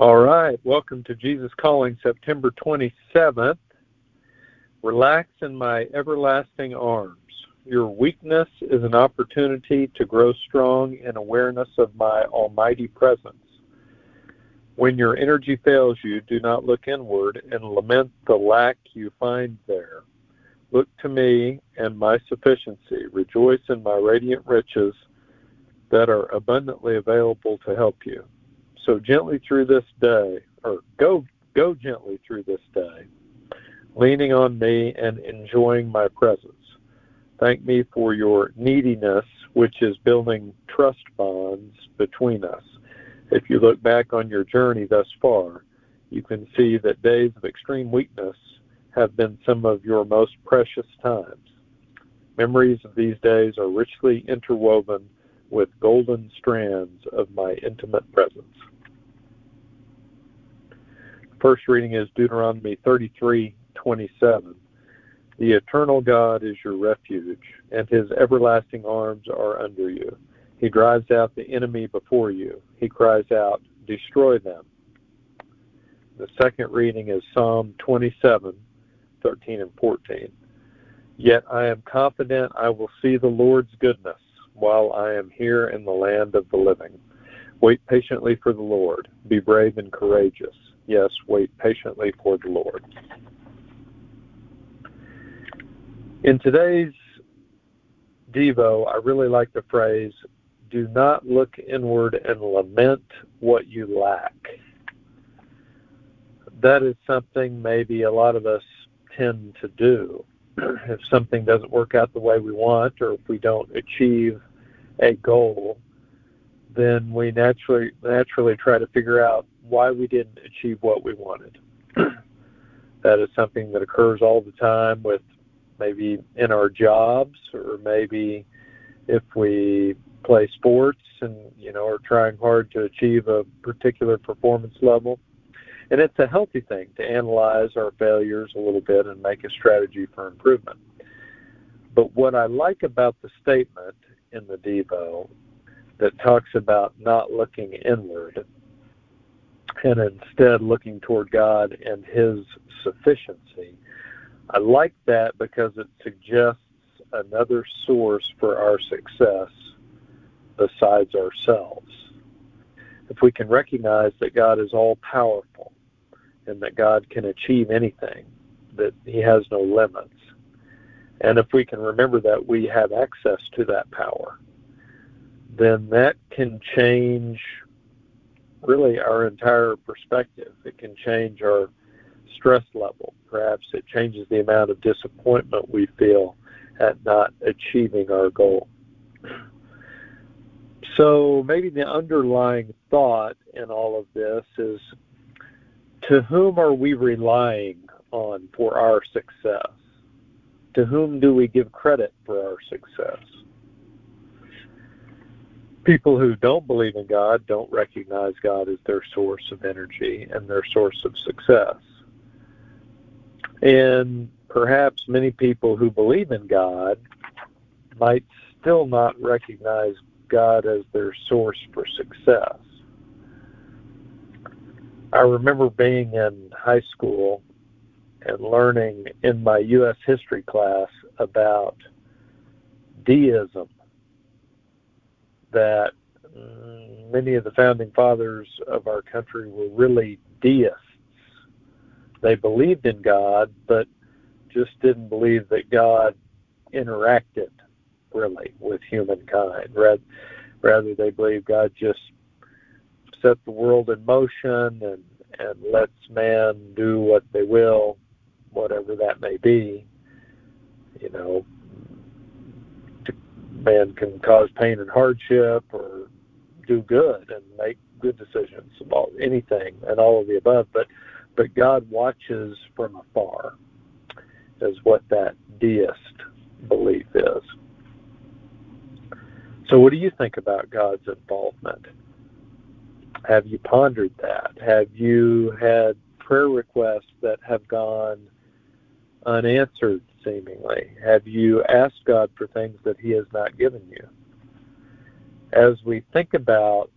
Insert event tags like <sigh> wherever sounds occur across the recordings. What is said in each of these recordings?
All right, welcome to Jesus Calling, September 27th. Relax in my everlasting arms. Your weakness is an opportunity to grow strong in awareness of my almighty presence. When your energy fails you, do not look inward and lament the lack you find there. Look to me and my sufficiency. Rejoice in my radiant riches that are abundantly available to help you. So gently through this day, or go go gently through this day, leaning on me and enjoying my presence. Thank me for your neediness, which is building trust bonds between us. If you look back on your journey thus far, you can see that days of extreme weakness have been some of your most precious times. Memories of these days are richly interwoven with golden strands of my intimate presence. First reading is Deuteronomy 33:27. The eternal God is your refuge, and his everlasting arms are under you. He drives out the enemy before you. He cries out, Destroy them. The second reading is Psalm 27, 13 and 14. Yet I am confident I will see the Lord's goodness while I am here in the land of the living. Wait patiently for the Lord. Be brave and courageous. Yes, wait patiently for the Lord. In today's Devo, I really like the phrase do not look inward and lament what you lack. That is something maybe a lot of us tend to do. <clears throat> If something doesn't work out the way we want, or if we don't achieve a goal, then we naturally naturally try to figure out why we didn't achieve what we wanted. <clears throat> that is something that occurs all the time with maybe in our jobs or maybe if we play sports and you know are trying hard to achieve a particular performance level and it's a healthy thing to analyze our failures a little bit and make a strategy for improvement but what i like about the statement in the devo that talks about not looking inward and instead looking toward god and his sufficiency i like that because it suggests another source for our success besides ourselves. If we can recognize that God is all powerful and that God can achieve anything, that He has no limits, and if we can remember that we have access to that power, then that can change really our entire perspective. It can change our stress level. Perhaps it changes the amount of disappointment we feel at not achieving our goal. So maybe the underlying thought in all of this is to whom are we relying on for our success? To whom do we give credit for our success? People who don't believe in God don't recognize God as their source of energy and their source of success. And perhaps many people who believe in God might still not recognize God as their source for success. I remember being in high school and learning in my U.S. history class about deism, that mm, many of the founding fathers of our country were really deists. They believed in God, but just didn't believe that God interacted really with humankind. Rather, rather they believed God just set the world in motion and and lets man do what they will, whatever that may be. You know, man can cause pain and hardship or do good and make good decisions about anything and all of the above. But but God watches from afar, is what that deist belief is. So, what do you think about God's involvement? Have you pondered that? Have you had prayer requests that have gone unanswered, seemingly? Have you asked God for things that He has not given you? As we think about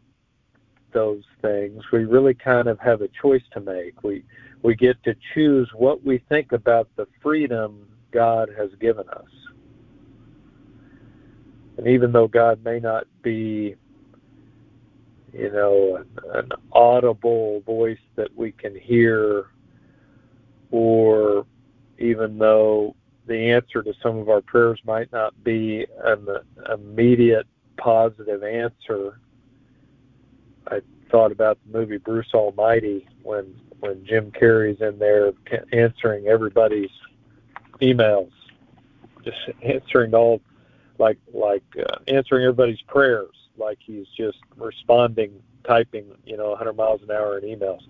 those things, we really kind of have a choice to make. We we get to choose what we think about the freedom God has given us. And even though God may not be, you know, an, an audible voice that we can hear, or even though the answer to some of our prayers might not be an immediate positive answer. I thought about the movie Bruce Almighty when when Jim Carrey's in there answering everybody's emails, just answering all like like uh, answering everybody's prayers, like he's just responding, typing, you know, 100 miles an hour in emails.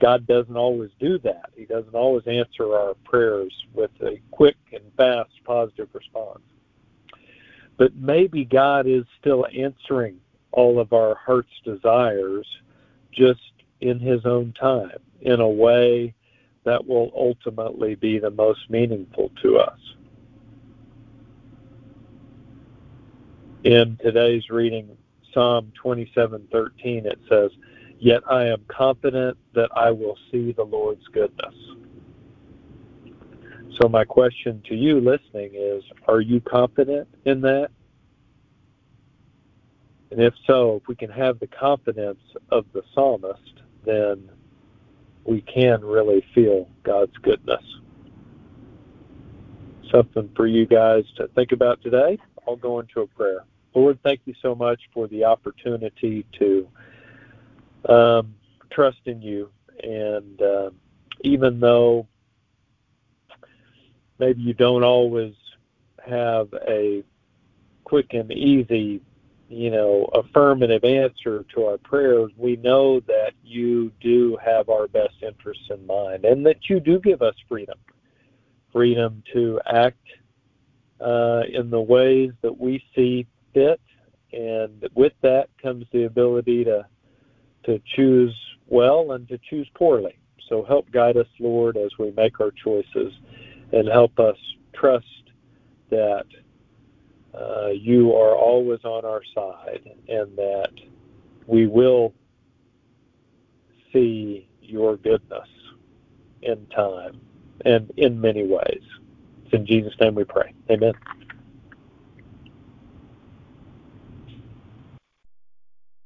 God doesn't always do that. He doesn't always answer our prayers with a quick and fast positive response. But maybe God is still answering all of our heart's desires just in His own time, in a way that will ultimately be the most meaningful to us. In today's reading, Psalm 27:13, it says, "Yet I am confident that I will see the Lord's goodness." So my question to you listening is, are you confident in that? And if so, if we can have the confidence of the psalmist, then we can really feel God's goodness. Something for you guys to think about today. I'll go into a prayer. Lord, thank you so much for the opportunity to um, trust in you. And uh, even though maybe you don't always have a quick and easy, you know, affirmative answer to our prayers, we know that you do have our best interests in mind and that you do give us freedom freedom to act uh, in the ways that we see fit, and with that comes the ability to to choose well and to choose poorly. So help guide us, Lord, as we make our choices, and help us trust that uh, you are always on our side and that we will see your goodness in time and in many ways. It's in Jesus' name we pray. Amen.